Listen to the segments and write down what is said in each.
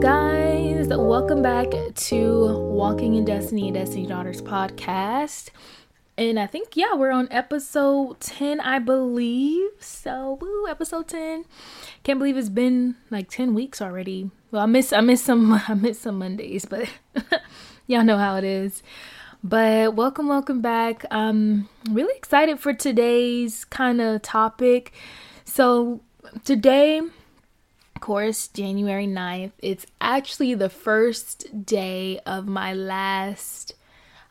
guys? Welcome back to Walking in Destiny, Destiny Daughters podcast. And I think, yeah, we're on episode 10, I believe. So, woo, episode 10. Can't believe it's been like 10 weeks already. Well, I miss I miss some I miss some Mondays, but y'all know how it is. But welcome, welcome back. I'm really excited for today's kind of topic. So, today, course, January 9th, it's actually the first day of my last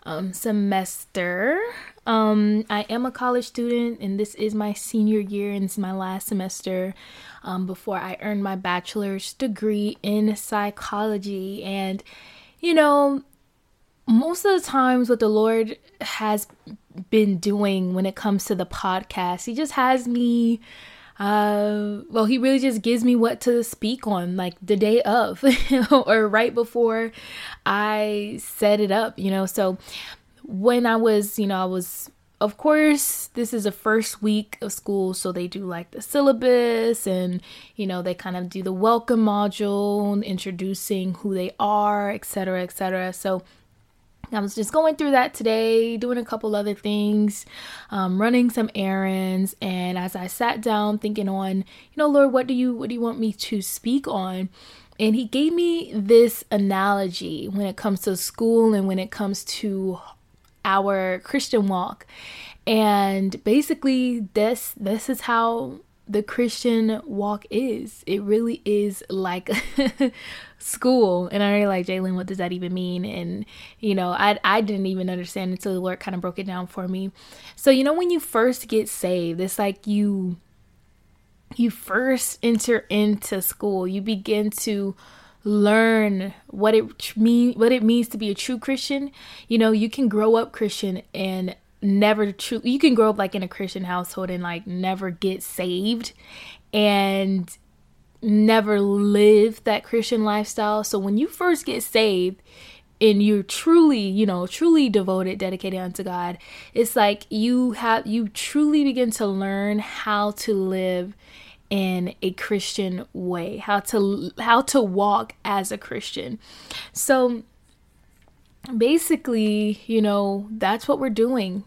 um, semester. Um, I am a college student, and this is my senior year, and it's my last semester um, before I earn my bachelor's degree in psychology. And, you know, most of the times, what the Lord has been doing when it comes to the podcast, He just has me uh, well, he really just gives me what to speak on, like the day of or right before I set it up, you know. So when I was, you know, I was, of course, this is the first week of school, so they do like the syllabus and, you know, they kind of do the welcome module, introducing who they are, etc., etc. So I was just going through that today, doing a couple other things, um, running some errands, and as I sat down thinking on, you know, Lord, what do you what do you want me to speak on? And he gave me this analogy when it comes to school and when it comes to our Christian walk. And basically this this is how the Christian walk is. It really is like school. And I really like Jalen, what does that even mean? And you know, I I didn't even understand until the Lord kind of broke it down for me. So you know, when you first get saved, it's like you you first enter into school. You begin to learn what it mean what it means to be a true Christian. You know, you can grow up Christian and never true you can grow up like in a christian household and like never get saved and never live that christian lifestyle. So when you first get saved and you're truly you know truly devoted dedicated unto god it's like you have you truly begin to learn how to live in a christian way how to how to walk as a christian. So basically, you know, that's what we're doing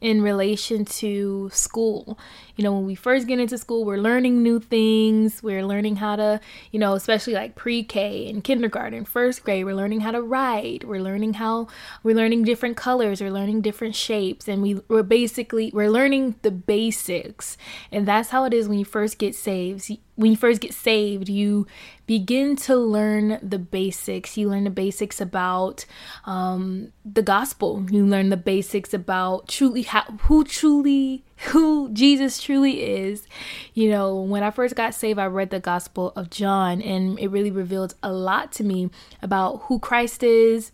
in relation to school. You know, when we first get into school, we're learning new things. We're learning how to, you know, especially like pre K and kindergarten, first grade, we're learning how to write. We're learning how, we're learning different colors, we're learning different shapes. And we, we're basically, we're learning the basics. And that's how it is when you first get saved when you first get saved, you begin to learn the basics. You learn the basics about um, the gospel. You learn the basics about truly how, who truly who Jesus truly is. You know, when I first got saved, I read the Gospel of John, and it really revealed a lot to me about who Christ is.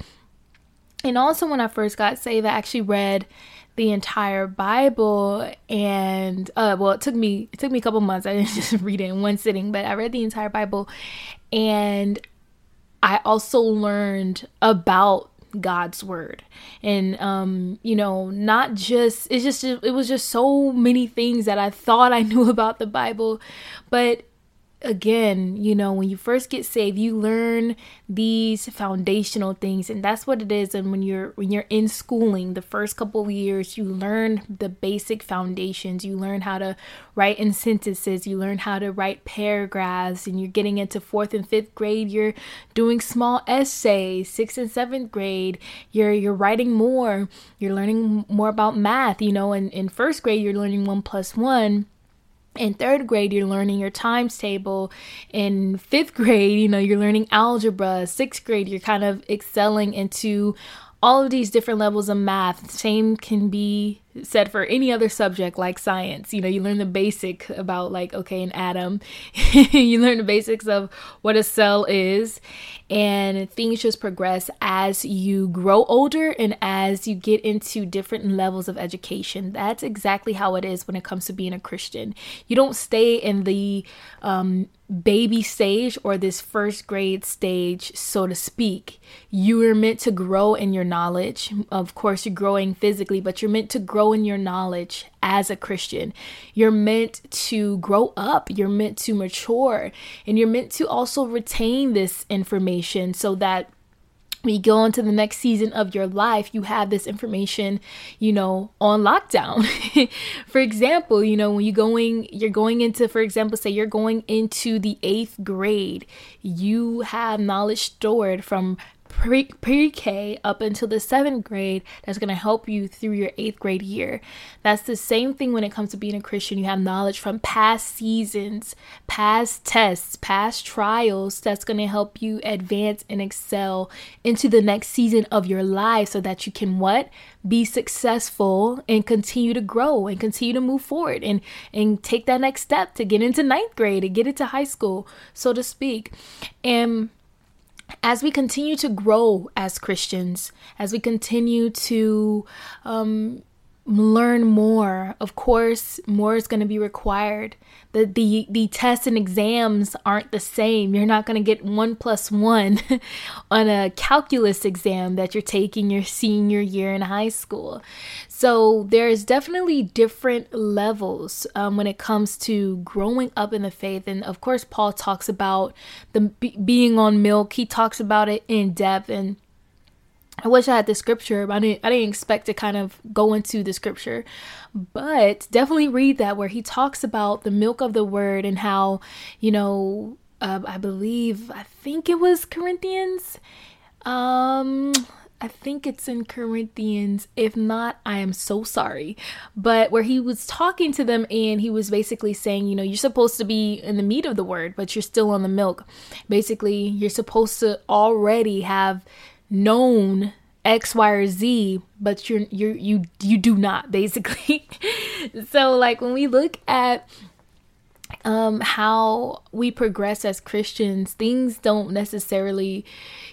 And also, when I first got saved, I actually read the entire Bible and uh well it took me it took me a couple months. I didn't just read it in one sitting, but I read the entire Bible and I also learned about God's word. And um you know, not just it's just it was just so many things that I thought I knew about the Bible, but again, you know, when you first get saved, you learn these foundational things and that's what it is and when you're when you're in schooling, the first couple of years, you learn the basic foundations. You learn how to write in sentences, you learn how to write paragraphs and you're getting into 4th and 5th grade, you're doing small essays. 6th and 7th grade, you're you're writing more. You're learning more about math, you know, and in 1st grade you're learning 1 plus 1 in third grade you're learning your times table in fifth grade you know you're learning algebra. Sixth grade you're kind of excelling into all of these different levels of math same can be said for any other subject like science. You know, you learn the basic about like okay, an atom. you learn the basics of what a cell is and things just progress as you grow older and as you get into different levels of education. That's exactly how it is when it comes to being a Christian. You don't stay in the um, baby stage or this first grade stage, so to speak. You are meant to grow in your knowledge. Of course, you're growing physically, but you're meant to grow in your knowledge as a Christian. You're meant to grow up, you're meant to mature, and you're meant to also retain this information so that when you go into the next season of your life, you have this information, you know, on lockdown. for example, you know, when you're going you're going into, for example, say you're going into the eighth grade, you have knowledge stored from pre K up until the seventh grade that's going to help you through your eighth grade year. That's the same thing when it comes to being a Christian. You have knowledge from past seasons, past tests, past trials that's going to help you advance and excel into the next season of your life so that you can what? Be successful and continue to grow and continue to move forward and, and take that next step to get into ninth grade and get into high school, so to speak. And as we continue to grow as Christians, as we continue to um, learn more, of course, more is going to be required. The, the the tests and exams aren't the same. You're not going to get one plus one on a calculus exam that you're taking your senior year in high school. So there's definitely different levels um, when it comes to growing up in the faith. And of course, Paul talks about the being on milk. He talks about it in depth and I wish I had the scripture, but I didn't I didn't expect to kind of go into the scripture. But definitely read that where he talks about the milk of the word and how, you know, uh, I believe I think it was Corinthians. Um I think it's in Corinthians. If not, I am so sorry. But where he was talking to them and he was basically saying, you know, you're supposed to be in the meat of the word, but you're still on the milk. Basically, you're supposed to already have known X, Y, or Z, but you're you you you do not basically. so like when we look at um how we progress as Christians, things don't necessarily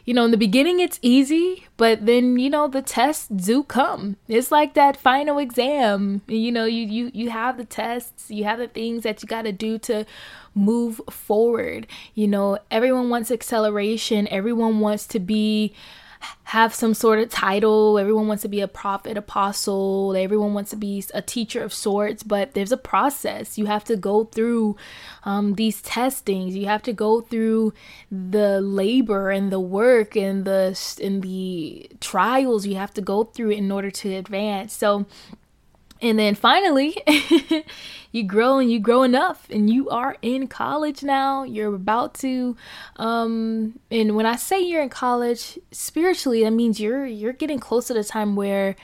you know, in the beginning it's easy, but then you know the tests do come. It's like that final exam. You know, you you you have the tests, you have the things that you got to do to move forward. You know, everyone wants acceleration, everyone wants to be have some sort of title. Everyone wants to be a prophet, apostle. Everyone wants to be a teacher of sorts, but there's a process. You have to go through um, these testings. You have to go through the labor and the work and the and the trials you have to go through in order to advance. So and then finally, you grow and you grow enough and you are in college now. You're about to um and when I say you're in college, spiritually that means you're you're getting close to the time where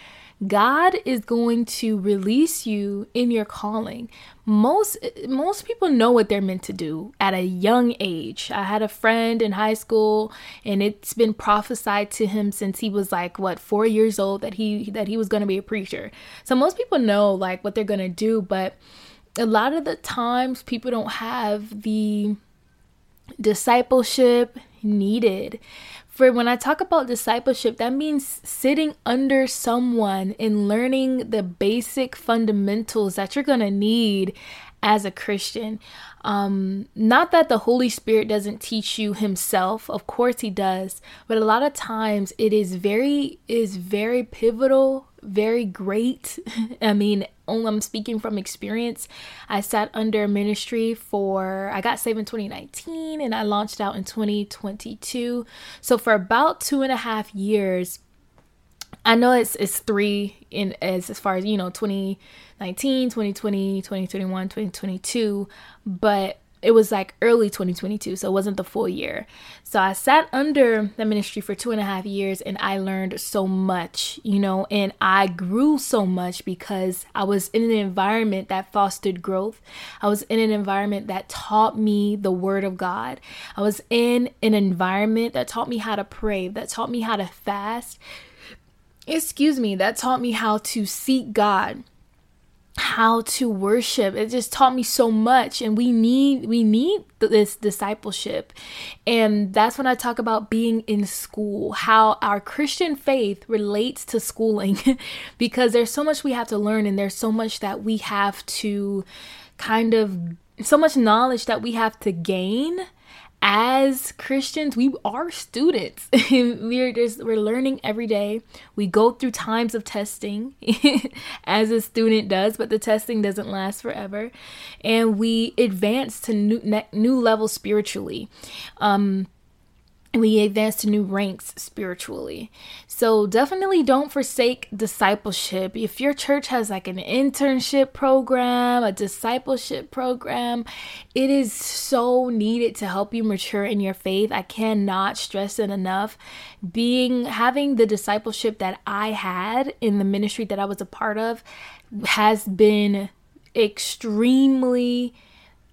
God is going to release you in your calling. Most most people know what they're meant to do at a young age. I had a friend in high school and it's been prophesied to him since he was like what 4 years old that he that he was going to be a preacher. So most people know like what they're going to do, but a lot of the times people don't have the discipleship needed for when I talk about discipleship, that means sitting under someone and learning the basic fundamentals that you're going to need as a Christian. Um, not that the Holy Spirit doesn't teach you himself, of course he does, but a lot of times it is very is very pivotal very great. I mean, I'm speaking from experience. I sat under ministry for, I got saved in 2019 and I launched out in 2022. So for about two and a half years, I know it's it's three in as as far as you know 2019, 2020, 2021, 2022, but it was like early 2022, so it wasn't the full year. So I sat under the ministry for two and a half years and I learned so much, you know, and I grew so much because I was in an environment that fostered growth. I was in an environment that taught me the word of God. I was in an environment that taught me how to pray, that taught me how to fast. Excuse me, that taught me how to seek God how to worship. It just taught me so much and we need we need this discipleship. And that's when i talk about being in school how our christian faith relates to schooling because there's so much we have to learn and there's so much that we have to kind of so much knowledge that we have to gain as Christians, we are students. we're just we're learning every day. We go through times of testing as a student does, but the testing doesn't last forever. And we advance to new new levels spiritually. Um we advance to new ranks spiritually. So definitely don't forsake discipleship. If your church has like an internship program, a discipleship program, it is so needed to help you mature in your faith. I cannot stress it enough. Being having the discipleship that I had in the ministry that I was a part of has been extremely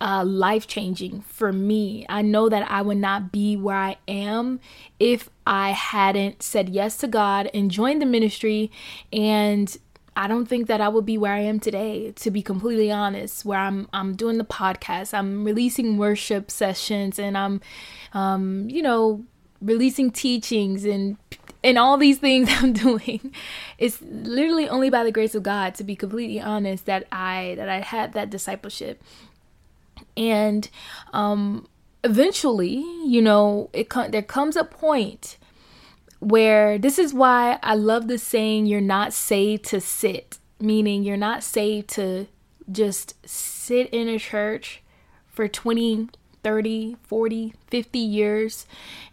uh, life changing for me. I know that I would not be where I am if I hadn't said yes to God and joined the ministry. And I don't think that I would be where I am today, to be completely honest, where I'm I'm doing the podcast, I'm releasing worship sessions and I'm um, you know, releasing teachings and and all these things I'm doing. It's literally only by the grace of God, to be completely honest, that I that I had that discipleship and um, eventually, you know, it there comes a point where this is why I love the saying you're not saved to sit, meaning you're not saved to just sit in a church for 20, 30, 40, 50 years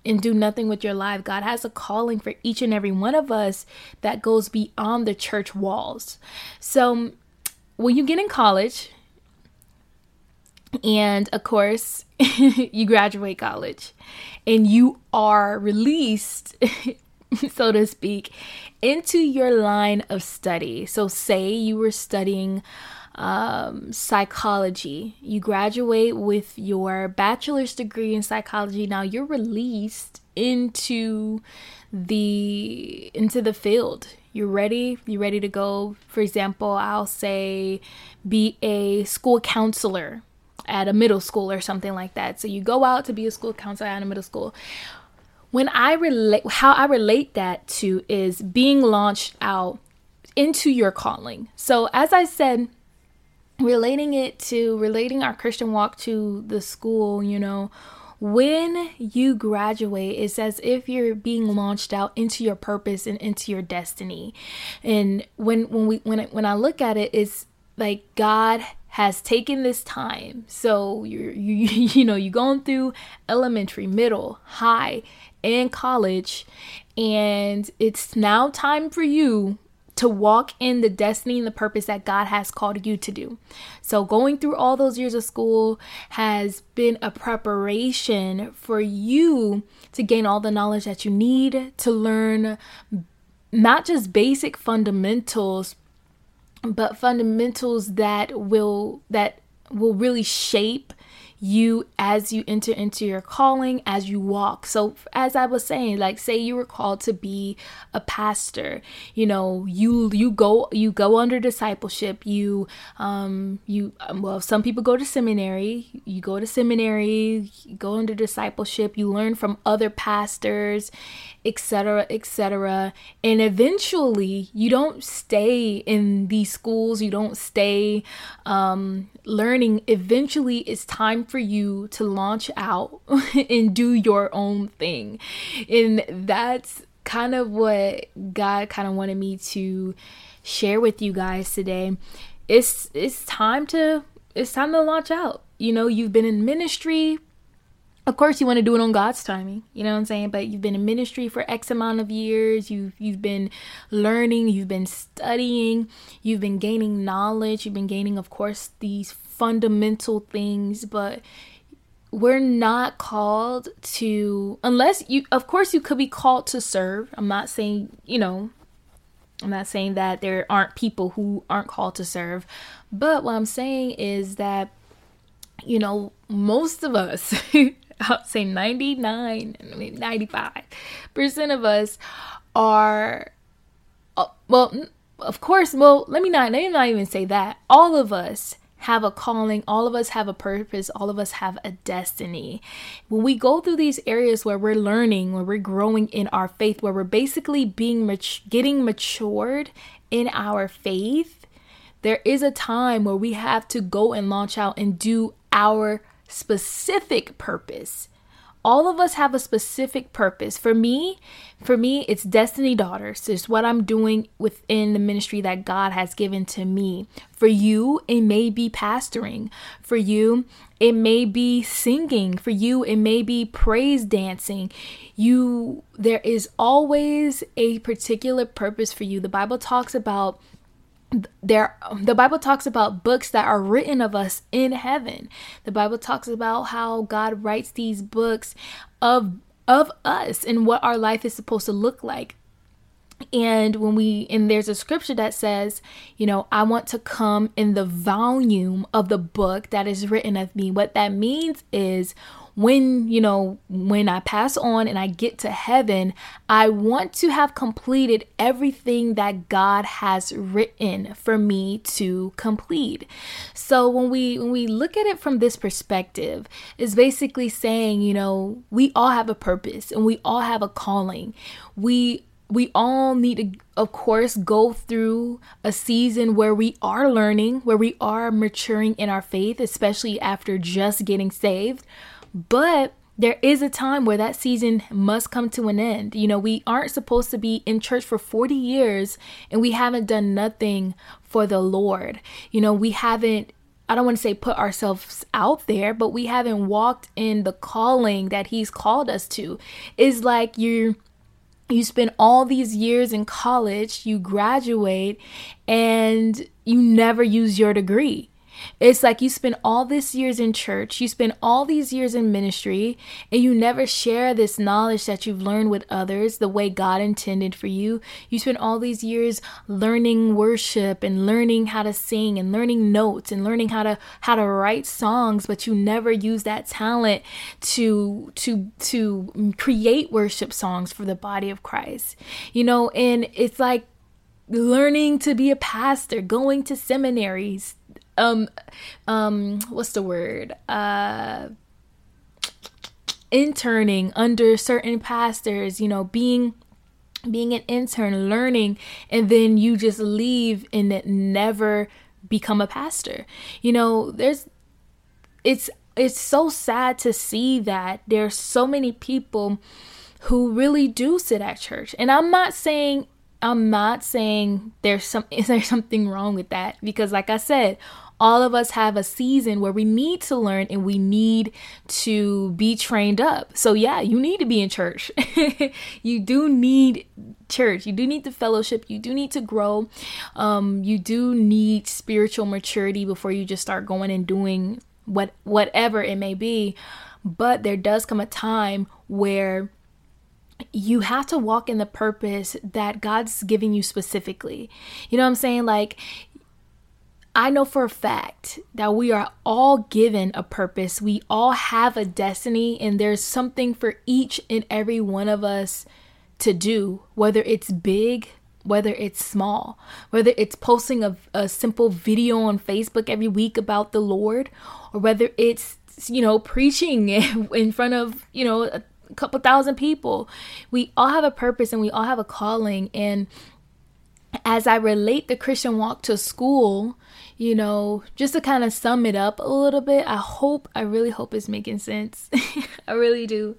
and do nothing with your life. God has a calling for each and every one of us that goes beyond the church walls. So when you get in college, and of course, you graduate college and you are released, so to speak, into your line of study. So, say you were studying um, psychology, you graduate with your bachelor's degree in psychology. Now you're released into the into the field. You're ready. You're ready to go. For example i'll say be a school counselor at a middle school or something like that. So you go out to be a school counselor at a middle school. When I relate, how I relate that to is being launched out into your calling. So as I said, relating it to relating our Christian walk to the school, you know, when you graduate, it's as if you're being launched out into your purpose and into your destiny. And when when we when when I look at it, it's like God has taken this time. So you're you you know, you're going through elementary, middle, high, and college and it's now time for you to walk in the destiny and the purpose that God has called you to do. So, going through all those years of school has been a preparation for you to gain all the knowledge that you need to learn not just basic fundamentals, but fundamentals that will that will really shape you as you enter into your calling as you walk. So as i was saying like say you were called to be a pastor you know you you go you go under discipleship you um you um, well some people go to seminary you go to seminary you go under discipleship you learn from other pastors etc etc and eventually you don't stay in these schools you don't stay um learning. Eventually it's time for you to launch out and do your own thing. And that's kind of what God kind of wanted me to share with you guys today. It's it's time to it's time to launch out. You know, you've been in ministry. Of course, you want to do it on God's timing. You know what I'm saying? But you've been in ministry for X amount of years. You've you've been learning. You've been studying. You've been gaining knowledge. You've been gaining, of course, these fundamental things, but we're not called to unless you of course you could be called to serve. I'm not saying, you know, I'm not saying that there aren't people who aren't called to serve, but what I'm saying is that you know, most of us, I'll say 99, I mean 95% of us are uh, well, of course, well, let me not let me not even say that. All of us have a calling, all of us have a purpose, all of us have a destiny. When we go through these areas where we're learning, where we're growing in our faith, where we're basically being mat- getting matured in our faith, there is a time where we have to go and launch out and do our specific purpose all of us have a specific purpose. For me, for me, it's Destiny Daughters. It's what I'm doing within the ministry that God has given to me. For you, it may be pastoring. For you, it may be singing. For you, it may be praise dancing. You there is always a particular purpose for you. The Bible talks about there the bible talks about books that are written of us in heaven. The bible talks about how god writes these books of of us and what our life is supposed to look like. And when we and there's a scripture that says you know i want to come in the volume of the book that is written of me. What that means is when, you know, when I pass on and I get to heaven, I want to have completed everything that God has written for me to complete. So when we when we look at it from this perspective, it's basically saying, you know, we all have a purpose and we all have a calling. We we all need to of course go through a season where we are learning where we are maturing in our faith especially after just getting saved but there is a time where that season must come to an end. You know, we aren't supposed to be in church for 40 years and we haven't done nothing for the Lord. You know, we haven't I don't want to say put ourselves out there, but we haven't walked in the calling that he's called us to. Is like you you spend all these years in college, you graduate and you never use your degree. It's like you spend all these years in church, you spend all these years in ministry, and you never share this knowledge that you've learned with others the way God intended for you. You spend all these years learning worship and learning how to sing and learning notes and learning how to how to write songs, but you never use that talent to to to create worship songs for the body of Christ. You know, and it's like learning to be a pastor, going to seminaries, um um what's the word? Uh interning under certain pastors you know being being an intern learning and then you just leave and never become a pastor. You know there's it's it's so sad to see that there's so many people who really do sit at church. And i'm not saying i'm not saying there's some is there something wrong with that because like i said all of us have a season where we need to learn and we need to be trained up. So, yeah, you need to be in church. you do need church. You do need the fellowship. You do need to grow. Um, you do need spiritual maturity before you just start going and doing what whatever it may be. But there does come a time where you have to walk in the purpose that God's giving you specifically. You know what I'm saying? Like I know for a fact that we are all given a purpose. We all have a destiny, and there's something for each and every one of us to do, whether it's big, whether it's small, whether it's posting a, a simple video on Facebook every week about the Lord, or whether it's, you know, preaching in front of, you know, a couple thousand people. We all have a purpose and we all have a calling. And as I relate the Christian walk to school, you know, just to kind of sum it up a little bit, I hope, I really hope it's making sense. I really do.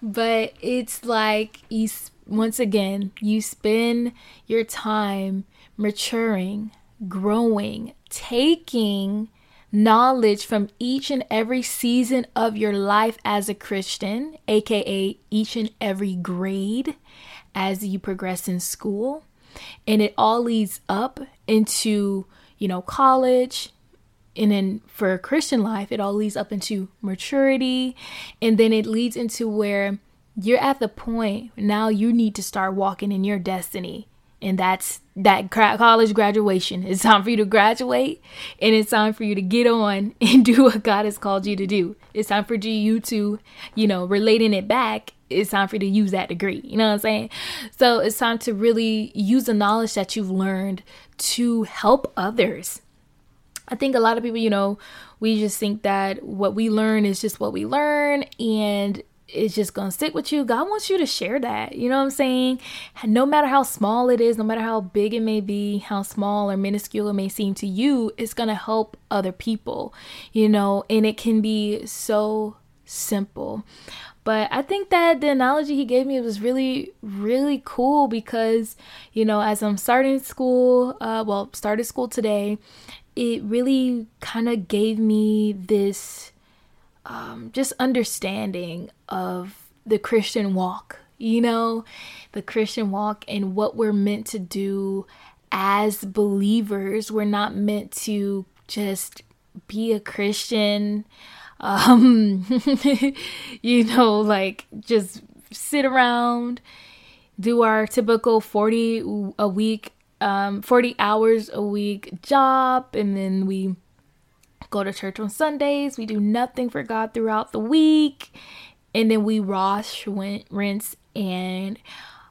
But it's like you, once again, you spend your time maturing, growing, taking knowledge from each and every season of your life as a Christian, aka each and every grade as you progress in school and it all leads up into, you know, college. And then for a Christian life, it all leads up into maturity. And then it leads into where you're at the point now you need to start walking in your destiny. And that's that college graduation. It's time for you to graduate and it's time for you to get on and do what God has called you to do. It's time for you to, you know, relating it back it's time for you to use that degree. You know what I'm saying? So it's time to really use the knowledge that you've learned to help others. I think a lot of people, you know, we just think that what we learn is just what we learn and it's just going to stick with you. God wants you to share that. You know what I'm saying? No matter how small it is, no matter how big it may be, how small or minuscule it may seem to you, it's going to help other people, you know, and it can be so simple. But I think that the analogy he gave me was really, really cool because, you know, as I'm starting school, uh, well, started school today, it really kind of gave me this um, just understanding of the Christian walk, you know, the Christian walk and what we're meant to do as believers. We're not meant to just be a Christian um you know like just sit around do our typical 40 a week um 40 hours a week job and then we go to church on Sundays. We do nothing for God throughout the week. And then we wash rinse and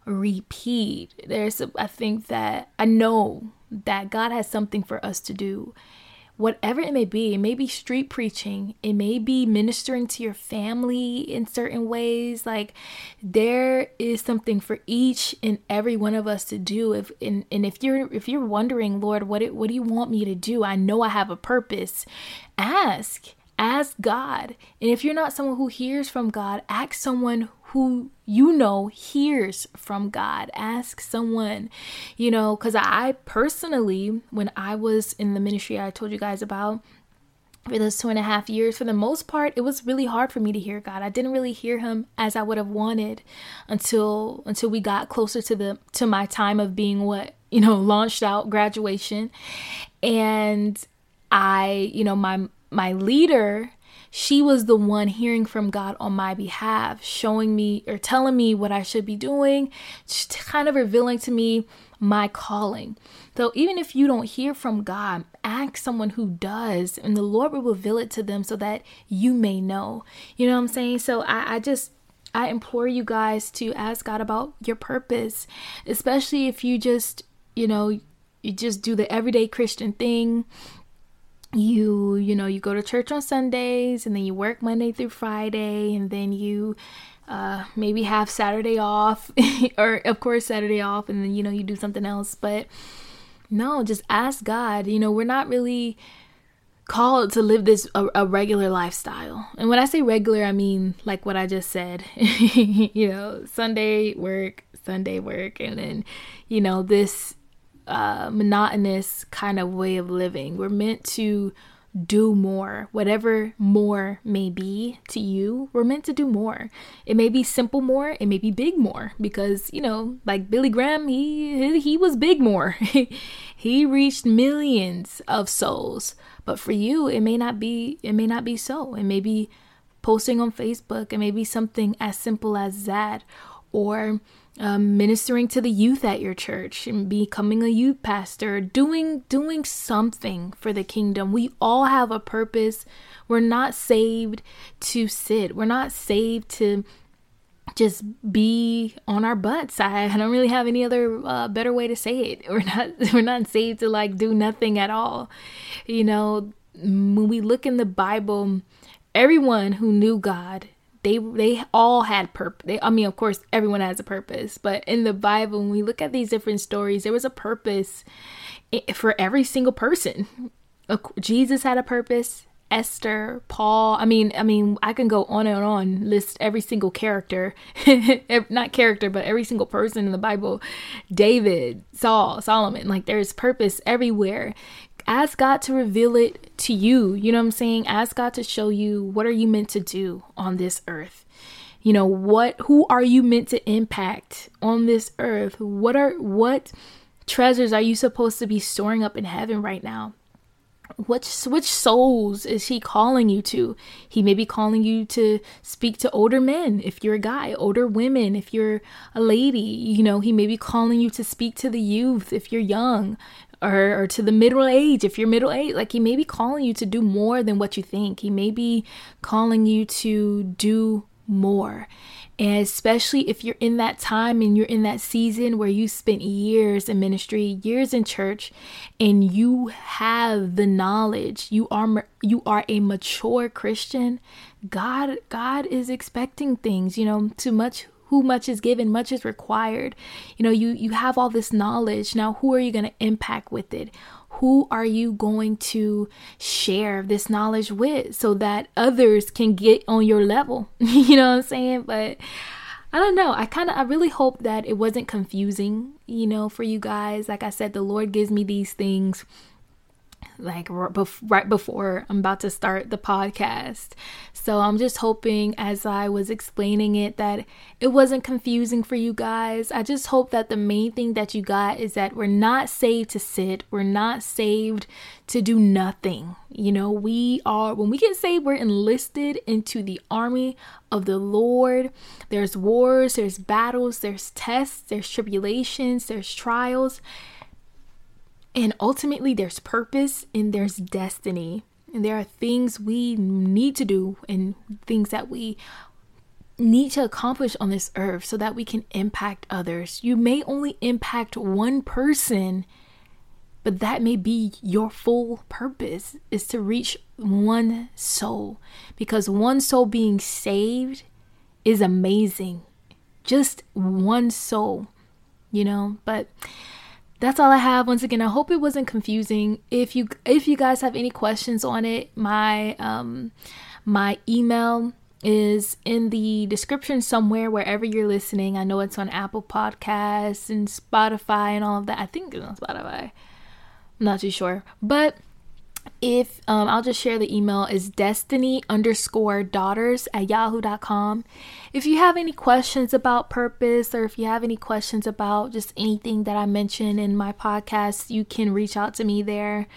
repeat. There's I think that I know that God has something for us to do whatever it may be. It may be street preaching, it may be ministering to your family in certain ways. Like there is something for each and every one of us to do. If and, and if you're if you're wondering, Lord, what it, what do you want me to do? I know I have a purpose. Ask. Ask God. And if you're not someone who hears from God, ask someone who you know hears from God. Ask someone, you know, because I personally, when I was in the ministry I told you guys about, for those two and a half years, for the most part, it was really hard for me to hear God. I didn't really hear Him as I would have wanted until until we got closer to the to my time of being what you know launched out graduation, and I you know my my leader she was the one hearing from God on my behalf, showing me or telling me what I should be doing, kind of revealing to me my calling. So even if you don't hear from God, ask someone who does, and the Lord will reveal it to them so that you may know. You know what I'm saying? So I, I just I implore you guys to ask God about your purpose, especially if you just, you know, you just do the everyday Christian thing you you know you go to church on sundays and then you work monday through friday and then you uh, maybe have saturday off or of course saturday off and then you know you do something else. But no just ask god. You know we're not really called to live this a, a regular lifestyle. And when i say regular i mean like what i just said. You know sunday work sunday work and then you know this uh, monotonous kind of way of living. We're meant to do more, whatever more may be to you. We're meant to do more. It may be simple more, it may be big more, because you know, like Billy Graham, he he was big more. he reached millions of souls. But for you, it may not be. It may not be so. It may be posting on Facebook. It may be something as simple as that, or um, ministering to the youth at your church and becoming a youth pastor doing doing something for the kingdom. We all have a purpose. We're not saved to sit. We're not saved to just be on our butts. I, I don't really have any other uh, better way to say it. We're not we're not saved to like do nothing at all. You know when we look in the bible everyone who knew god they they all had purpose. I mean, of course, everyone has a purpose, but in the Bible, when we look at these different stories, there was a purpose eh, for every single person. Jesus had a purpose. Esther, Paul. I mean, I mean, I can go on and on list every single character, not character, but every single person in the Bible. David, Saul, Solomon. Like there's purpose everywhere ask God to reveal it to you. You know what I'm saying? Ask God to show you what are you meant to do on this earth. You know, what who are you meant to impact on this earth? What are what treasures are you supposed to be storing up in heaven right now? which which souls is he calling you to he may be calling you to speak to older men if you're a guy older women if you're a lady you know he may be calling you to speak to the youth if you're young or, or to the middle age if you're middle age like he may be calling you to do more than what you think. He may be calling you to do more. And especially if you're in that time and you're in that season where you spent years in ministry years in church and you have the knowledge you are you are a mature christian god god is expecting things you know too much who much is given, much is required. You know, you you have all this knowledge. Now, who are you going to impact with it? Who are you going to share this knowledge with so that others can get on your level? you know what I'm saying? But I don't know. I kind of, I really hope that it wasn't confusing, you know, for you guys. Like I said, the Lord gives me these things like right before I'm about to start the podcast. So I'm just hoping as I was explaining it that it wasn't confusing for you guys. I just hope that the main thing that you got is that we're not saved to sit, we're not saved to do nothing. You know, we are, when we get saved, we're enlisted into the army of the Lord. There's wars, there's battles, there's tests, there's tribulations, there's trials. And ultimately, there's purpose and there's destiny. And there are things we need to do and things that we need to accomplish on this earth so that we can impact others. You may only impact one person, but that may be your full purpose is to reach one soul because one soul being saved is amazing. Just one soul, you know, but that's all I have. Once again, I hope it wasn't confusing. If you if you guys have any questions on it, my um my email is in the description somewhere wherever you're listening. I know it's on Apple Podcasts and Spotify and all of that. I think it's on Spotify. I'm not too sure. But if um, I'll just share the email is destiny underscore daughters at yahoo.com. If you have any questions about purpose or if you have any questions about just anything that I mentioned in my podcast, you can reach out to me there.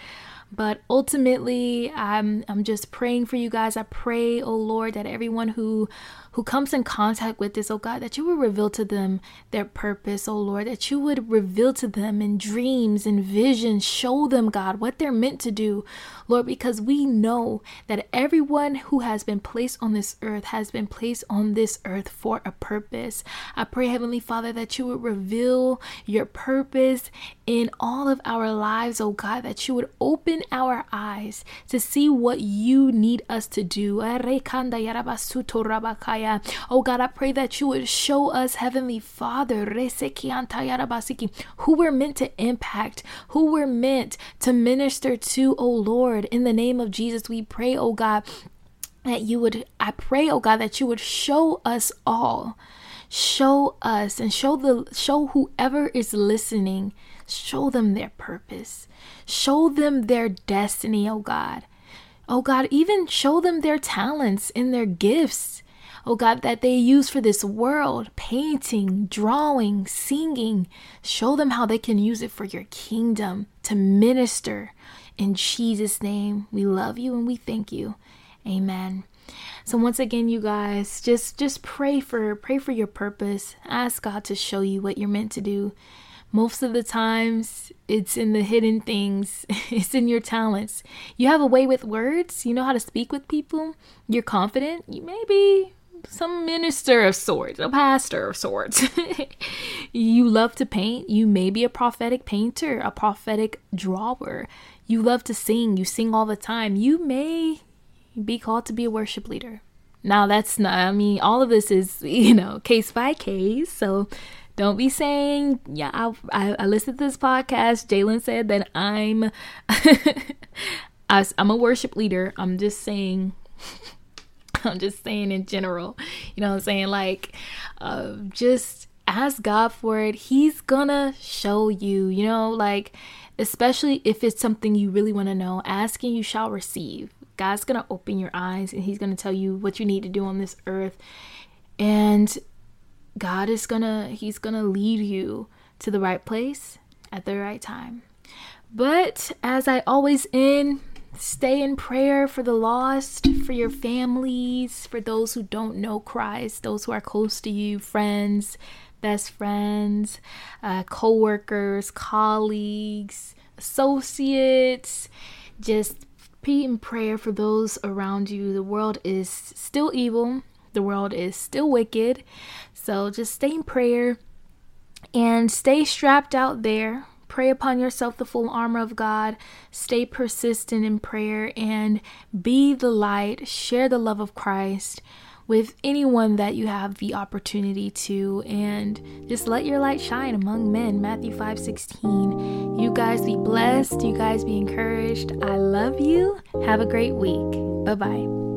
But ultimately, I'm I'm just praying for you guys. I pray, oh Lord, that everyone who who comes in contact with this, oh God, that you would reveal to them their purpose, oh Lord, that you would reveal to them in dreams and visions, show them, God, what they're meant to do, Lord, because we know that everyone who has been placed on this earth has been placed on this earth for a purpose. I pray, Heavenly Father, that you would reveal your purpose in all of our lives, oh God, that you would open our eyes to see what you need us to do. Oh God, I pray that you would show us, Heavenly Father, who we're meant to impact, who we're meant to minister to, oh Lord. In the name of Jesus, we pray, oh God, that you would, I pray, oh God, that you would show us all show us and show the show whoever is listening show them their purpose show them their destiny oh god oh god even show them their talents and their gifts oh God, that they use for this world painting, drawing, singing. Show them how they can use it for your kingdom to minister. In Jesus' name, we love you and we thank you. Amen. So once again, you guys, just just pray for pray for your purpose. Ask God to show you what you're meant to do. Most of the times, it's in the hidden things, it's in your talents. You have a way with words, you know how to speak with people, you're confident, you maybe some minister of sorts, a pastor of sorts. you love to paint, you may be a prophetic painter, a prophetic drawer. You love to sing, you sing all the time. You may be called to be a worship leader. Now, that's not, I mean, all of this is, you know, case by case. So don't be saying, yeah, I, I, I listened to this podcast. Jalen said that I'm, I, I'm a worship leader. I'm just saying. I'm just saying in general. You know what I'm saying? Like, uh, just ask God for it. He's gonna show you, you know, like, especially if it's something you really want to know, asking you shall receive. God's gonna open your eyes and He's gonna tell you what you need to do on this earth. And God is gonna, He's gonna lead you to the right place at the right time. But as I always end, Stay in prayer for the lost, for your families, for those who don't know Christ, those who are close to you, friends, best friends, uh, co workers, colleagues, associates. Just be in prayer for those around you. The world is still evil, the world is still wicked. So just stay in prayer and stay strapped out there Pray upon yourself the full armor of God. Stay persistent in prayer and be the light. Share the love of Christ with anyone that you have the opportunity to and just let your light shine among men. Matthew 5 16. You guys be blessed. You guys be encouraged. I love you. Have a great week. Bye bye.